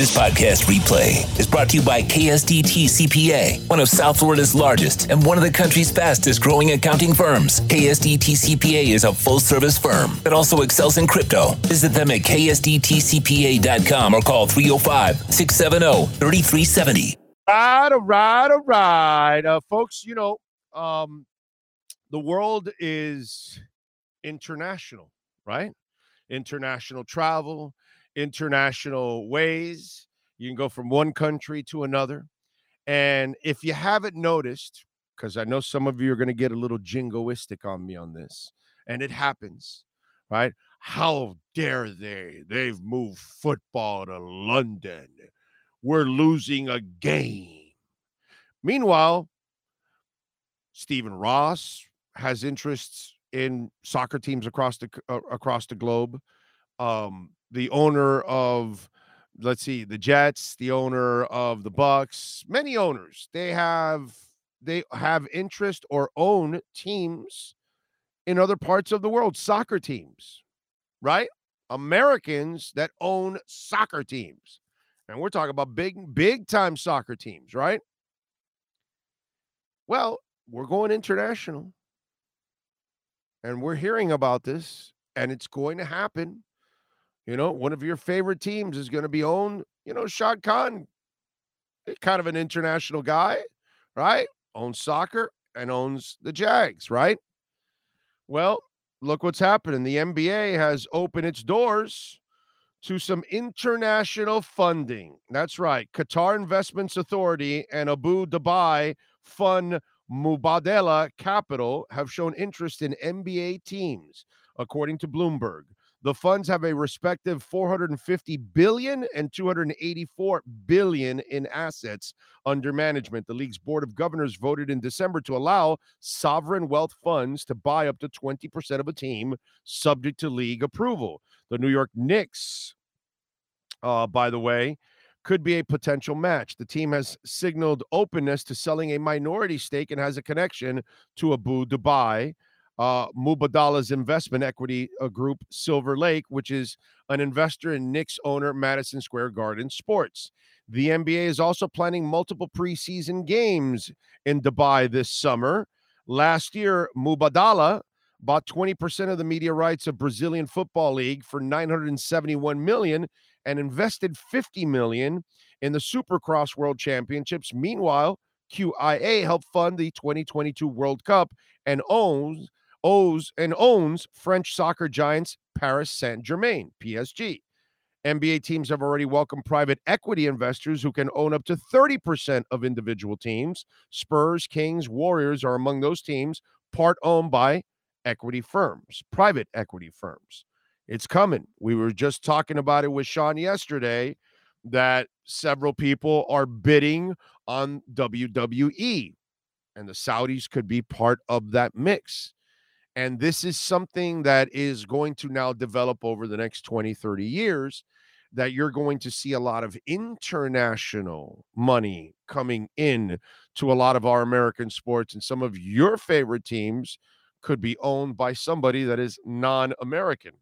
This podcast replay is brought to you by KSDT CPA, one of South Florida's largest and one of the country's fastest growing accounting firms. KSDT CPA is a full service firm that also excels in crypto. Visit them at ksdtcpa.com or call 305 670 3370. All right, all right, all right. Uh, folks, you know, um, the world is international, right? International travel, international ways. You can go from one country to another. And if you haven't noticed, because I know some of you are going to get a little jingoistic on me on this, and it happens, right? How dare they? They've moved football to London. We're losing a game. Meanwhile, Stephen Ross has interests in soccer teams across the uh, across the globe. Um, the owner of let's see the Jets, the owner of the Bucks, many owners. They have they have interest or own teams in other parts of the world, soccer teams, right? Americans that own soccer teams. And we're talking about big big time soccer teams, right? Well, we're going international. And we're hearing about this and it's going to happen you know, one of your favorite teams is going to be owned. You know, Shad Khan, eh, kind of an international guy, right? Owns soccer and owns the Jags, right? Well, look what's happening. The NBA has opened its doors to some international funding. That's right. Qatar Investments Authority and Abu Dhabi Fund Mubadala Capital have shown interest in NBA teams, according to Bloomberg. The funds have a respective 450 billion and 284 billion in assets under management. The league's board of governors voted in December to allow sovereign wealth funds to buy up to 20% of a team subject to league approval. The New York Knicks, uh, by the way, could be a potential match. The team has signaled openness to selling a minority stake and has a connection to Abu Dhabi uh, Mubadala's investment equity uh, group, Silver Lake, which is an investor in Knicks owner Madison Square Garden Sports. The NBA is also planning multiple preseason games in Dubai this summer. Last year, Mubadala bought 20% of the media rights of Brazilian Football League for 971 million and invested 50 million in the Supercross World Championships. Meanwhile, QIA helped fund the 2022 World Cup and owns owes and owns French soccer giants Paris Saint Germain, PSG. NBA teams have already welcomed private equity investors who can own up to 30% of individual teams. Spurs, Kings, Warriors are among those teams, part owned by equity firms, private equity firms. It's coming. We were just talking about it with Sean yesterday that several people are bidding on WWE, and the Saudis could be part of that mix. And this is something that is going to now develop over the next 20, 30 years that you're going to see a lot of international money coming in to a lot of our American sports and some of your favorite teams could be owned by somebody that is non-American.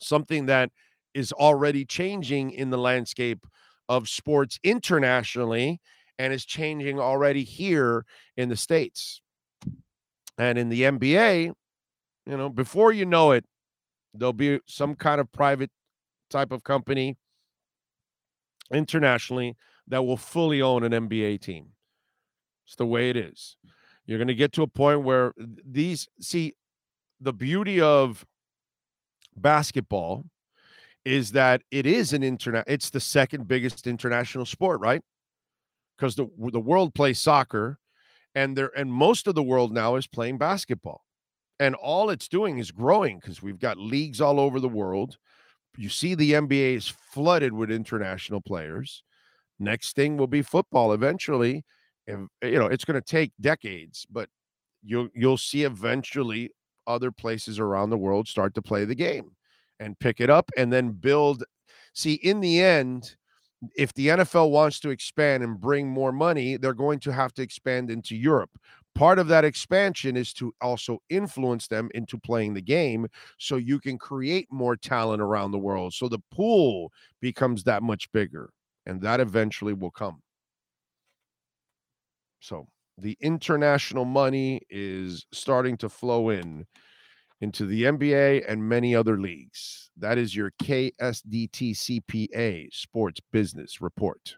Something that is already changing in the landscape of sports internationally and is changing already here in the states. And in the NBA, you know, before you know it, there'll be some kind of private type of company internationally that will fully own an NBA team. It's the way it is. You're going to get to a point where these see the beauty of basketball is that it is an internet it's the second biggest international sport, right? Because the the world plays soccer and there and most of the world now is playing basketball. And all it's doing is growing because we've got leagues all over the world. You see, the NBA is flooded with international players. Next thing will be football eventually. And, you know, it's going to take decades, but you'll you'll see eventually other places around the world start to play the game and pick it up and then build. See, in the end, if the NFL wants to expand and bring more money, they're going to have to expand into Europe. Part of that expansion is to also influence them into playing the game so you can create more talent around the world. So the pool becomes that much bigger. and that eventually will come. So the international money is starting to flow in into the NBA and many other leagues. That is your KSDT CPA Sports Business Report.